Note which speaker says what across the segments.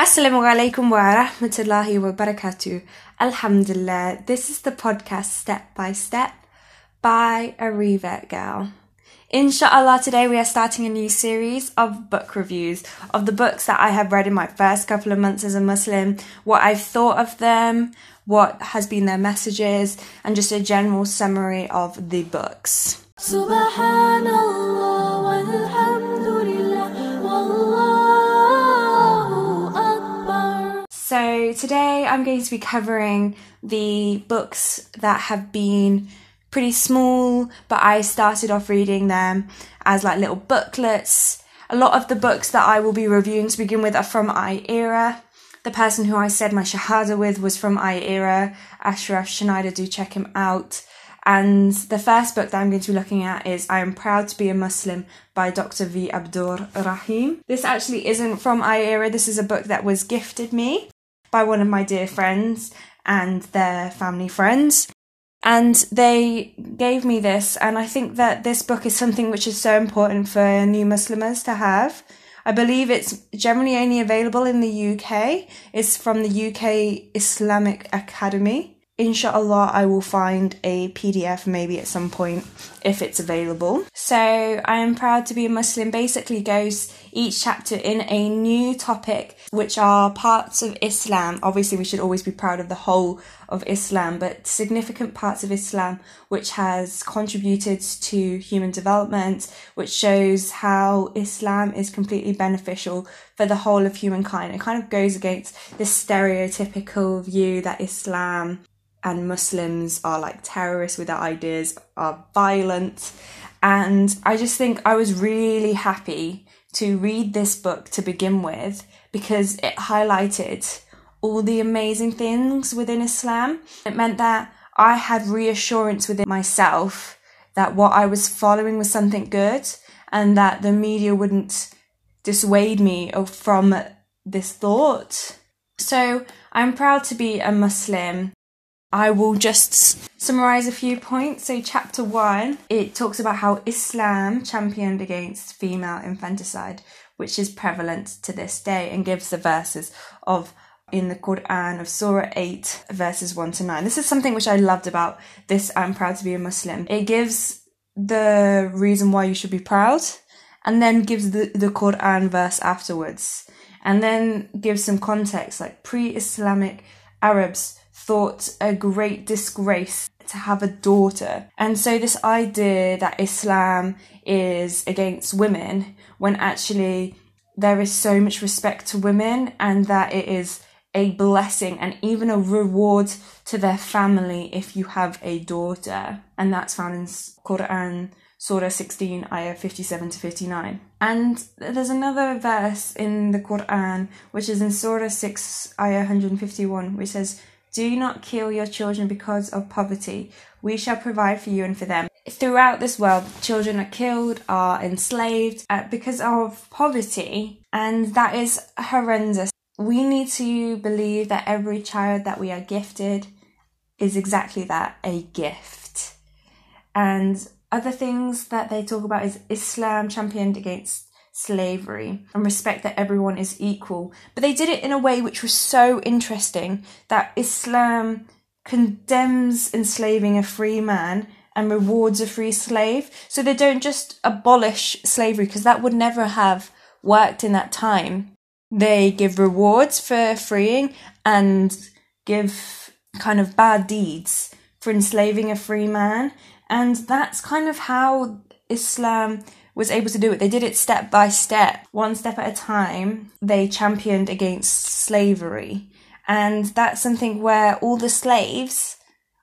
Speaker 1: Assalamu alaikum wa rahmatullahi wa barakatuh. Alhamdulillah. This is the podcast Step by Step by a Revert Girl. Inshallah, today we are starting a new series of book reviews of the books that I have read in my first couple of months as a Muslim, what I've thought of them, what has been their messages, and just a general summary of the books. So, today I'm going to be covering the books that have been pretty small, but I started off reading them as like little booklets. A lot of the books that I will be reviewing to begin with are from iERA. The person who I said my Shahada with was from iERA, Ashraf Schneider, do check him out. And the first book that I'm going to be looking at is I Am Proud to Be a Muslim by Dr. V. Abdur Rahim. This actually isn't from iERA, this is a book that was gifted me by one of my dear friends and their family friends. And they gave me this, and I think that this book is something which is so important for new Muslims to have. I believe it's generally only available in the UK. It's from the UK Islamic Academy inshallah I will find a PDF maybe at some point if it's available. So I am proud to be a Muslim basically goes each chapter in a new topic which are parts of Islam. Obviously we should always be proud of the whole of Islam, but significant parts of Islam which has contributed to human development, which shows how Islam is completely beneficial for the whole of humankind. It kind of goes against this stereotypical view that Islam and Muslims are like terrorists with their ideas, are violent. And I just think I was really happy to read this book to begin with because it highlighted all the amazing things within Islam. It meant that I had reassurance within myself that what I was following was something good and that the media wouldn't dissuade me from this thought. So I'm proud to be a Muslim I will just summarize a few points. So, chapter one, it talks about how Islam championed against female infanticide, which is prevalent to this day, and gives the verses of in the Quran of Surah 8, verses 1 to 9. This is something which I loved about this I'm proud to be a Muslim. It gives the reason why you should be proud and then gives the, the Quran verse afterwards and then gives some context like pre Islamic Arabs thought a great disgrace to have a daughter. And so, this idea that Islam is against women, when actually there is so much respect to women and that it is a blessing and even a reward to their family if you have a daughter. And that's found in Quran Surah 16, ayah 57 to 59. And there's another verse in the Quran, which is in Surah 6, ayah 151, which says, do not kill your children because of poverty. We shall provide for you and for them. Throughout this world, children are killed, are enslaved uh, because of poverty, and that is horrendous. We need to believe that every child that we are gifted is exactly that a gift. And other things that they talk about is Islam championed against slavery and respect that everyone is equal. But they did it in a way which was so interesting that Islam condemns enslaving a free man and rewards a free slave. So they don't just abolish slavery because that would never have worked in that time. They give rewards for freeing and give kind of bad deeds for enslaving a free man. And that's kind of how Islam was able to do it. They did it step by step, one step at a time. They championed against slavery. And that's something where all the slaves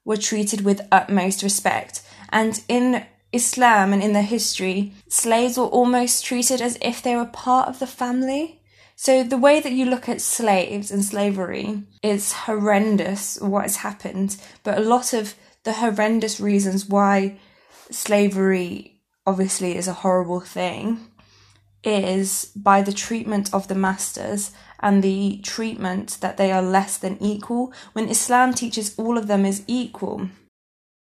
Speaker 1: were treated with utmost respect. And in Islam and in the history, slaves were almost treated as if they were part of the family. So the way that you look at slaves and slavery is horrendous, what has happened, but a lot of the horrendous reasons why slavery obviously is a horrible thing, is by the treatment of the masters and the treatment that they are less than equal, when Islam teaches all of them is equal.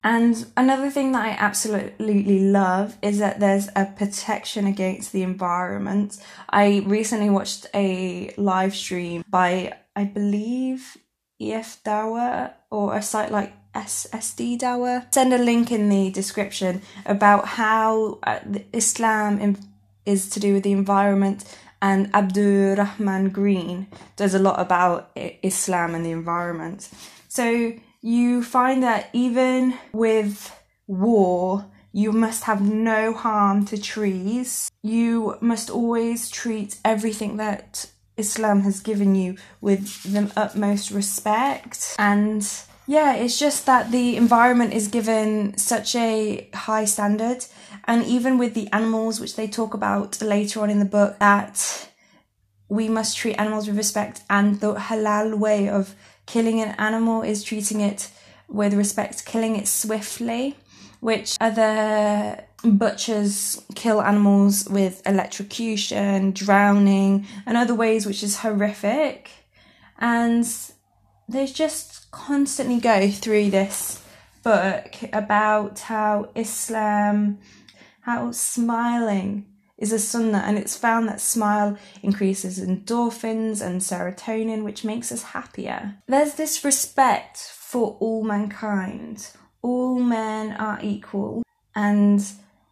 Speaker 1: And another thing that I absolutely love is that there's a protection against the environment. I recently watched a live stream by, I believe, EF Dawah or a site like SSD Dawa. Send a link in the description about how uh, Islam is to do with the environment and Abdur Raheem Green does a lot about Islam and the environment. So you find that even with war, you must have no harm to trees. You must always treat everything that Islam has given you with the utmost respect. And yeah, it's just that the environment is given such a high standard. And even with the animals, which they talk about later on in the book, that we must treat animals with respect. And the halal way of killing an animal is treating it with respect, killing it swiftly, which other butchers kill animals with electrocution, drowning, and other ways, which is horrific. And they just constantly go through this book about how Islam, how smiling is a sunnah, and it's found that smile increases endorphins and serotonin, which makes us happier. There's this respect for all mankind. All men are equal, and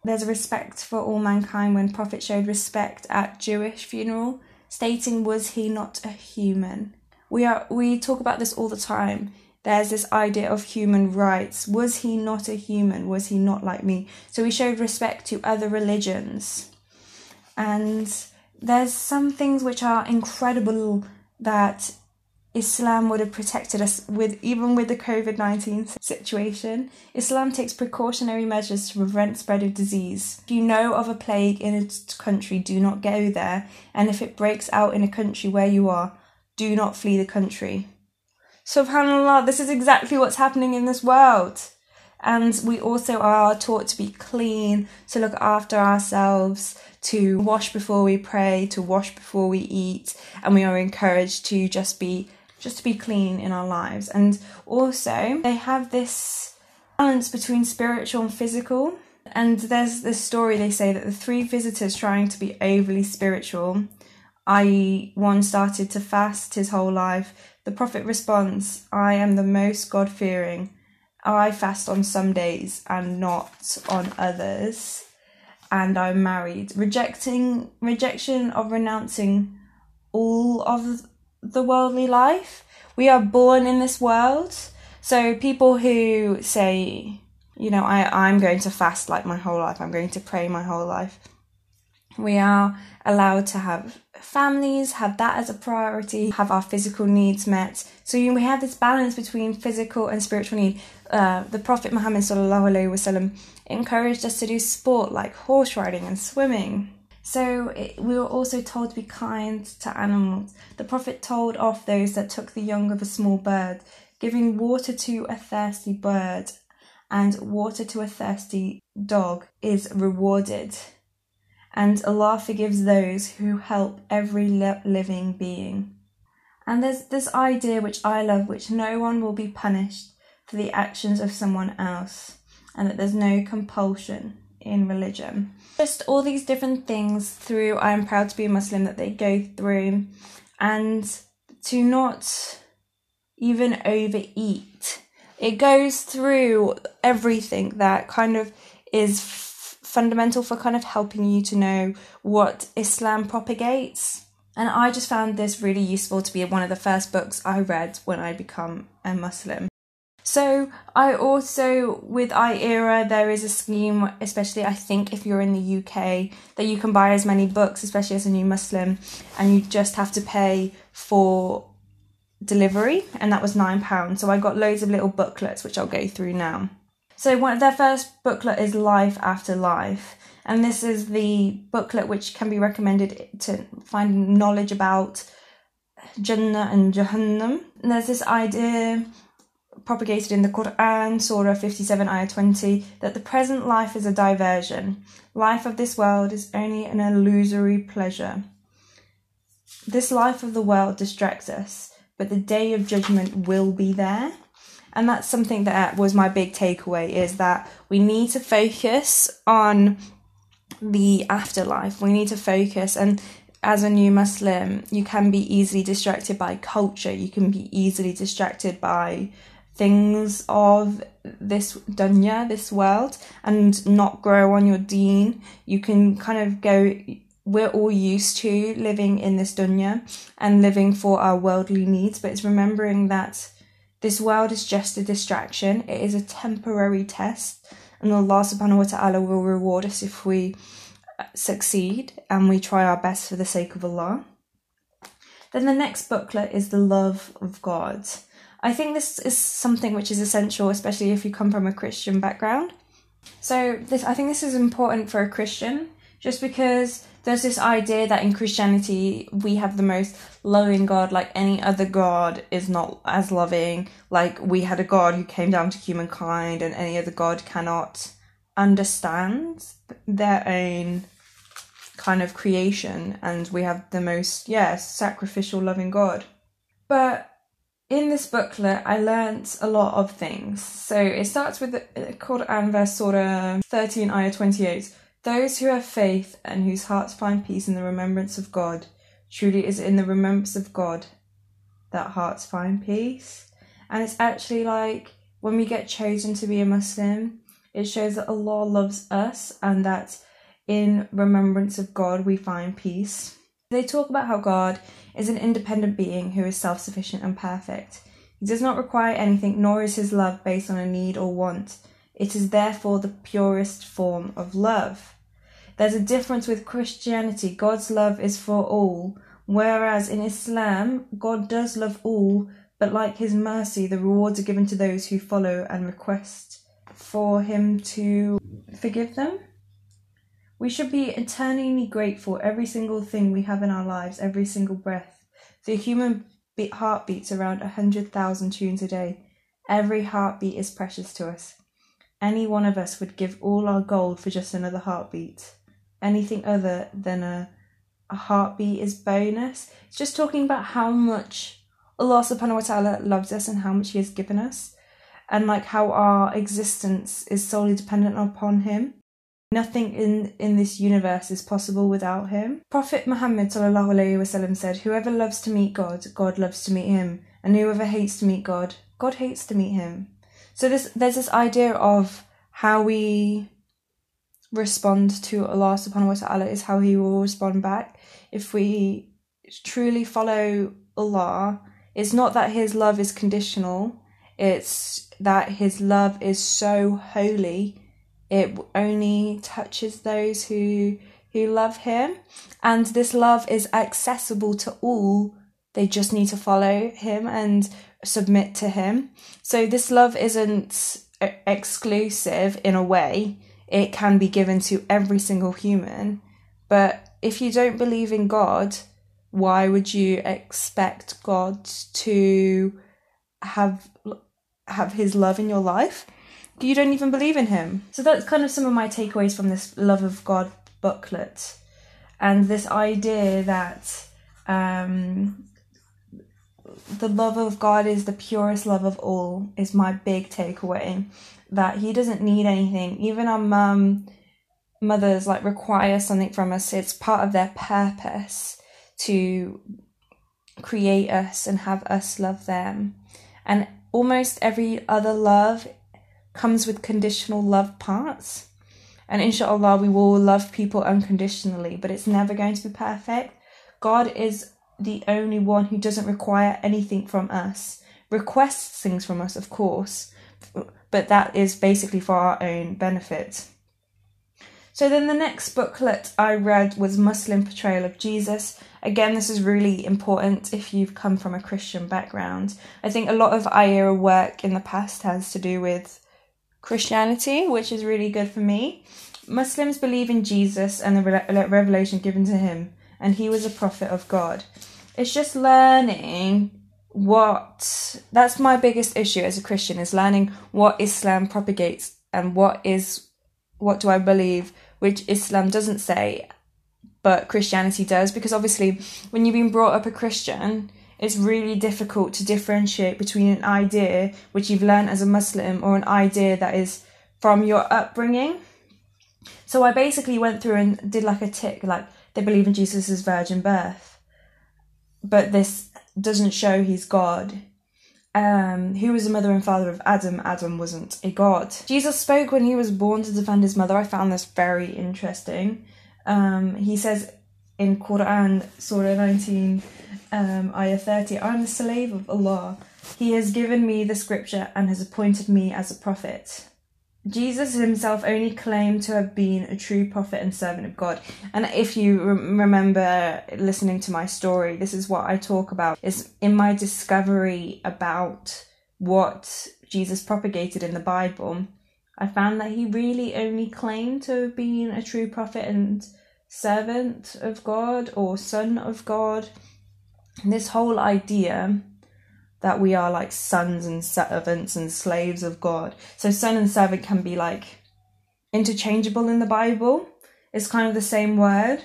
Speaker 1: there's a respect for all mankind when Prophet showed respect at Jewish funeral, stating, "Was he not a human?" We are we talk about this all the time. There's this idea of human rights. Was he not a human? Was he not like me? So we showed respect to other religions and there's some things which are incredible that Islam would have protected us with even with the COVID-19 situation. Islam takes precautionary measures to prevent spread of disease. If you know of a plague in a country, do not go there, and if it breaks out in a country where you are, do not flee the country. Subhanallah, this is exactly what's happening in this world. And we also are taught to be clean, to look after ourselves, to wash before we pray, to wash before we eat, and we are encouraged to just be just to be clean in our lives. And also, they have this balance between spiritual and physical. And there's this story they say that the three visitors trying to be overly spiritual, i.e., one started to fast his whole life. The Prophet responds, I am the most God fearing. I fast on some days and not on others and I'm married. Rejecting rejection of renouncing all of the worldly life. We are born in this world. So people who say, you know, I, I'm going to fast like my whole life, I'm going to pray my whole life. We are allowed to have families, have that as a priority, have our physical needs met. So we have this balance between physical and spiritual need. Uh, the Prophet Muhammad wasallam encouraged us to do sport like horse riding and swimming. So it, we were also told to be kind to animals. The Prophet told off those that took the young of a small bird, giving water to a thirsty bird and water to a thirsty dog is rewarded. And Allah forgives those who help every living being. And there's this idea which I love, which no one will be punished for the actions of someone else and that there's no compulsion in religion. Just all these different things through I am proud to be a Muslim that they go through and to not even overeat. It goes through everything that kind of is fundamental for kind of helping you to know what Islam propagates. And I just found this really useful to be one of the first books I read when I become a Muslim. So I also with iERA there is a scheme, especially I think if you're in the UK, that you can buy as many books, especially as a new Muslim, and you just have to pay for delivery, and that was nine pounds. So I got loads of little booklets which I'll go through now. So one their first booklet is Life After Life, and this is the booklet which can be recommended to find knowledge about Jannah and Jahannam. And there's this idea propagated in the Quran, Surah 57, Ayah 20, that the present life is a diversion. Life of this world is only an illusory pleasure. This life of the world distracts us, but the day of judgment will be there. And that's something that uh, was my big takeaway is that we need to focus on the afterlife. We need to focus and as a new Muslim, you can be easily distracted by culture. You can be easily distracted by things of this dunya, this world, and not grow on your deen. You can kind of go. We're all used to living in this dunya and living for our worldly needs, but it's remembering that this world is just a distraction. It is a temporary test, and Allah subhanahu wa ta'ala will reward us if we uh, succeed and we try our best for the sake of Allah. Then the next booklet is The Love of God. I think this is something which is essential, especially if you come from a Christian background. So this I think this is important for a Christian just because there's this idea that in Christianity we have the most loving God, like any other God is not as loving. Like we had a God who came down to humankind, and any other God cannot understand their own kind of creation. And we have the most yeah sacrificial loving god. But in this booklet i learnt a lot of things. So it starts with uh, the quran verse surah 13 ayah 28 those who have faith and whose hearts find peace in the remembrance of god truly is in the remembrance of god that hearts find peace and it's actually like when we get chosen to be a muslim it shows that Allah loves us and that in remembrance of God we find peace. They talk about how God is an independent being who is self sufficient and perfect. He does not require anything, nor is his love based on a need or want. It is therefore the purest form of love. There's a difference with Christianity. God's love is for all, whereas in Islam, God does love all, but like his mercy, the rewards are given to those who follow and request for Him to forgive them. We should be eternally grateful every single thing we have in our lives, every single breath. The human heart beats around a hundred thousand tunes a day. Every heartbeat is precious to us. Any one of us would give all our gold for just another heartbeat. Anything other than a, a heartbeat is bonus. It's just talking about how much Allah subhanahu wa ta'ala loves us and how much He has given us and like how our existence is solely dependent upon him. Nothing in in this universe is possible without him. Prophet muhammad wasallam said whoever loves to meet god god loves to meet him. And whoever hates to meet god god hates to meet him. So this there's this idea of how we respond to allah subhanahu wa ta'ala is how he will respond back if we truly follow allah it's not that his love is conditional it's that his love is so holy, it only touches those who who love him, and this love is accessible to all. They just need to follow him and submit to him. So this love isn't exclusive in a way. It can be given to every single human. But if you don't believe in God, why would you expect God to have have his love in your life, you don't even believe in him. So that's kind of some of my takeaways from this Love of God booklet. And this idea that um, the love of God is the purest love of all is my big takeaway. That he doesn't need anything. Even our mum, mothers like require something from us. It's part of their purpose to create us and have us love them. And almost every other love comes with conditional love parts. And inshallah, we will love people unconditionally, but it's never going to be perfect. God is the only one who doesn't require anything from us, requests things from us, of course, but that is basically for our own benefit. So then the next booklet I read was Muslim Portrayal of Jesus. Again, this is really important if you've come from a Christian background. I think a lot of iERA work in the past has to do with Christianity, which is really good for me. Muslims believe in Jesus and the revelation given to him, and he was a prophet of God. It's just learning what that's my biggest issue as a Christian is learning what Islam propagates and what is what do I believe which Islam doesn't say, but Christianity does. Because obviously, when you've been brought up a Christian, it's really difficult to differentiate between an idea which you've learned as a Muslim or an idea that is from your upbringing. So I basically went through and did like a tick, like they believe in Jesus' virgin birth, but this doesn't show he's God. Um, who was the mother and father of Adam? Adam wasn't a god. Jesus spoke when he was born to defend his mother. I found this very interesting. Um, he says in Quran, Surah 19, um, Ayah 30, I am the slave of Allah. He has given me the scripture and has appointed me as a prophet. Jesus himself only claimed to have been a true prophet and servant of God. And if you re- remember listening to my story, this is what I talk about is in my discovery about what Jesus propagated in the Bible. I found that he really only claimed to have been a true prophet and servant of God or son of God. This whole idea that we are like sons and servants and slaves of God. So son and servant can be like interchangeable in the Bible. It's kind of the same word.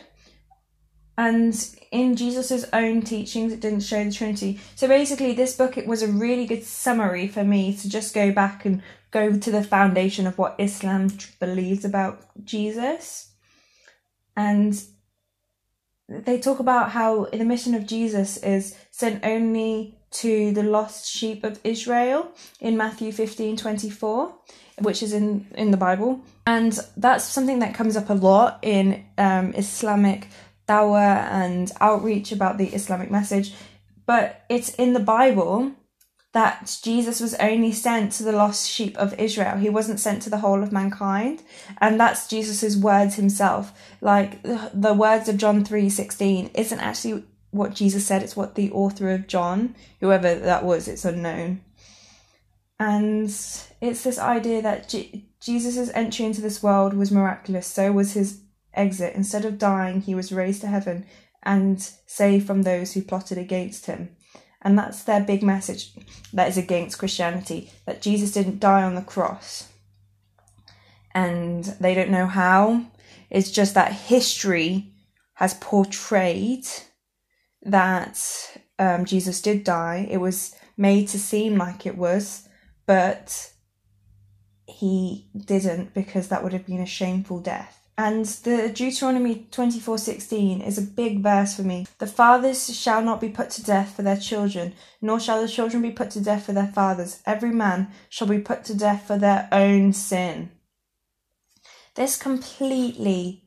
Speaker 1: And in Jesus's own teachings, it didn't show the Trinity. So basically, this book it was a really good summary for me to just go back and go to the foundation of what Islam believes about Jesus. And they talk about how the mission of Jesus is sent only to the lost sheep of Israel in Matthew 15 24, which is in, in the Bible. And that's something that comes up a lot in um, Islamic dawah and outreach about the Islamic message. But it's in the Bible that Jesus was only sent to the lost sheep of Israel. He wasn't sent to the whole of mankind. And that's Jesus's words himself. Like the words of John 3:16 isn't actually what Jesus said, it's what the author of John, whoever that was, it's unknown. And it's this idea that G- Jesus' entry into this world was miraculous, so was his exit. Instead of dying, he was raised to heaven and saved from those who plotted against him. And that's their big message that is against Christianity that Jesus didn't die on the cross. And they don't know how. It's just that history has portrayed that um, Jesus did die. It was made to seem like it was, but he didn't because that would have been a shameful death. And the Deuteronomy 24:16 is a big verse for me. The fathers shall not be put to death for their children, nor shall the children be put to death for their fathers. Every man shall be put to death for their own sin. This completely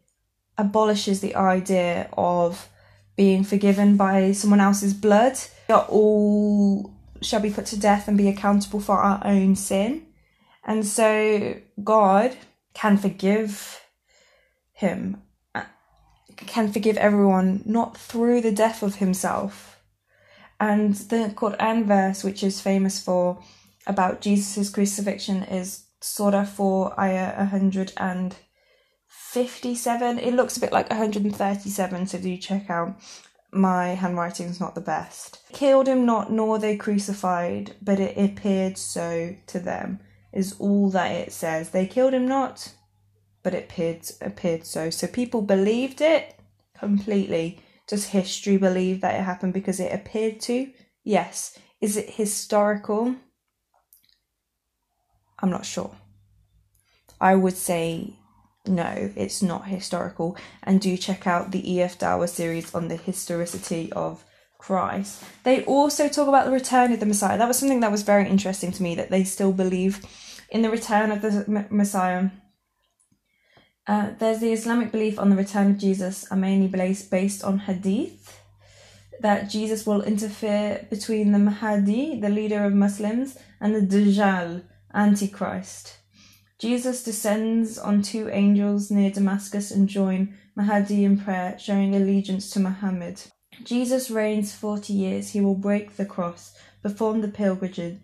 Speaker 1: abolishes the idea of being forgiven by someone else's blood. We are all shall be put to death and be accountable for our own sin. And so God can forgive him, uh, can forgive everyone, not through the death of himself. And the Quran verse, which is famous for about Jesus' crucifixion, is Surah 4, Ayah 100 and 57. It looks a bit like 137, so do check out. My handwriting's not the best. Killed him not, nor they crucified, but it appeared so to them, is all that it says. They killed him not, but it appeared, appeared so. So people believed it completely. Does history believe that it happened because it appeared to? Yes. Is it historical? I'm not sure. I would say no, it's not historical. And do check out the EF Dawah series on the historicity of Christ. They also talk about the return of the Messiah. That was something that was very interesting to me that they still believe in the return of the Messiah. Uh, there's the Islamic belief on the return of Jesus are mainly based, based on hadith that Jesus will interfere between the Mahdi, the leader of Muslims, and the Dajjal, Antichrist. Jesus descends on two angels near Damascus and join Mahdi in prayer, showing allegiance to Muhammad. Jesus reigns 40 years. He will break the cross, perform the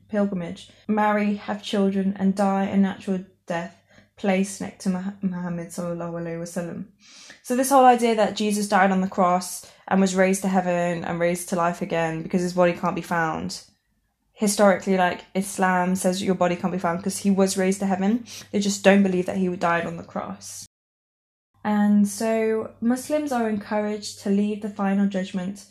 Speaker 1: pilgrimage, marry, have children, and die a natural death, placed next to Muhammad So this whole idea that Jesus died on the cross and was raised to heaven and raised to life again because his body can't be found historically like Islam says your body can't be found because he was raised to heaven. They just don't believe that he died on the cross. And so Muslims are encouraged to leave the final judgment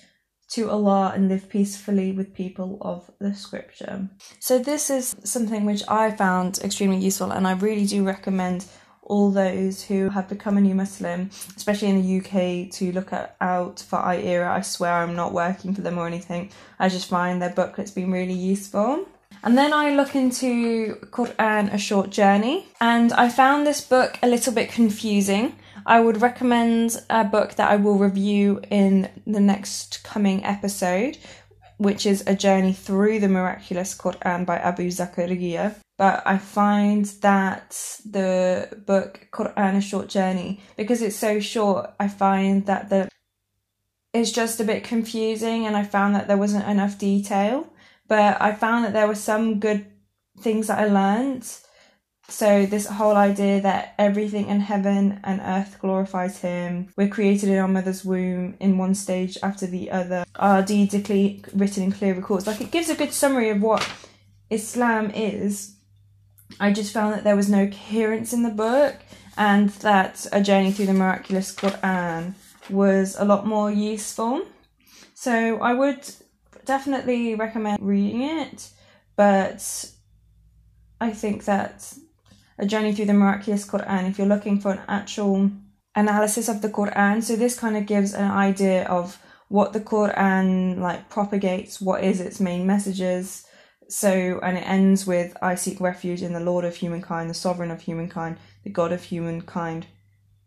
Speaker 1: to Allah and live peacefully with people of the scripture. So, this is something which I found extremely useful, and I really do recommend all those who have become a new Muslim, especially in the UK, to look at, out for iERA. I swear I'm not working for them or anything. I just find their booklets been really useful. And then I look into Quran A Short Journey, and I found this book a little bit confusing. I would recommend a book that I will review in the next coming episode, which is A Journey Through the Miraculous Quran um, by Abu Zakaria. But I find that the book Quran A Short Journey, because it's so short, I find that the it's just a bit confusing and I found that there wasn't enough detail. But I found that there were some good things that I learned so, this whole idea that everything in heaven and earth glorifies Him, we're created in our mother's womb in one stage after the other, are deedically written in clear records. Like, it gives a good summary of what Islam is. I just found that there was no coherence in the book, and that a journey through the miraculous Quran was a lot more useful. So, I would definitely recommend reading it, but I think that a journey through the miraculous Quran if you're looking for an actual analysis of the Quran. So this kind of gives an idea of what the Quran like propagates, what is its main messages. So and it ends with I seek refuge in the Lord of humankind, the sovereign of humankind, the God of humankind,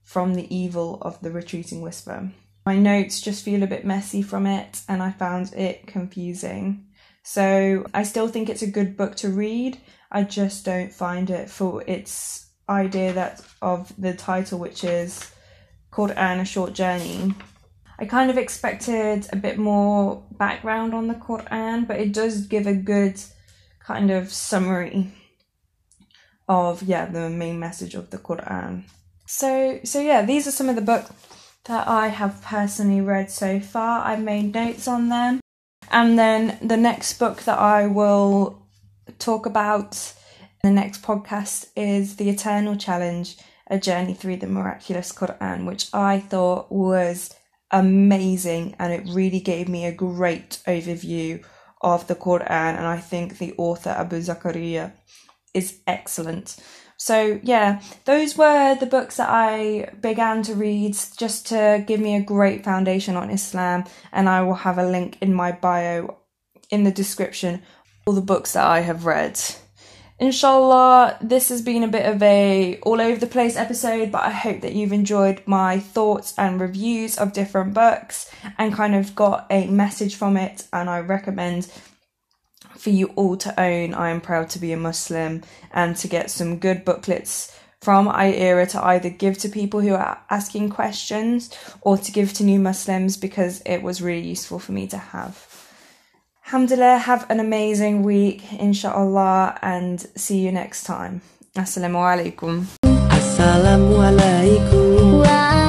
Speaker 1: from the evil of the retreating whisper. My notes just feel a bit messy from it and I found it confusing. So I still think it's a good book to read. I just don't find it for its idea that of the title, which is called Anne a Short Journey. I kind of expected a bit more background on the Quran, but it does give a good kind of summary of yeah the main message of the Quran. So so yeah, these are some of the books that I have personally read so far. I've made notes on them. And then the next book that I will talk about the next podcast is The Eternal Challenge A Journey Through the Miraculous Quran, which I thought was amazing and it really gave me a great overview of the Quran. And I think the author Abu Zakaria is excellent. So, yeah, those were the books that I began to read just to give me a great foundation on Islam. And I will have a link in my bio in the description all the books that I have read. Inshallah, this has been a bit of a all over the place episode, but I hope that you've enjoyed my thoughts and reviews of different books and kind of got a message from it. And I recommend for you all to own I am proud to be a Muslim and to get some good booklets from iERA to either give to people who are asking questions or to give to new Muslims because it was really useful for me to have. Alhamdulillah, have an amazing week, inshallah, and see you next time. Assalamu alaikum. Assalamu alaikum.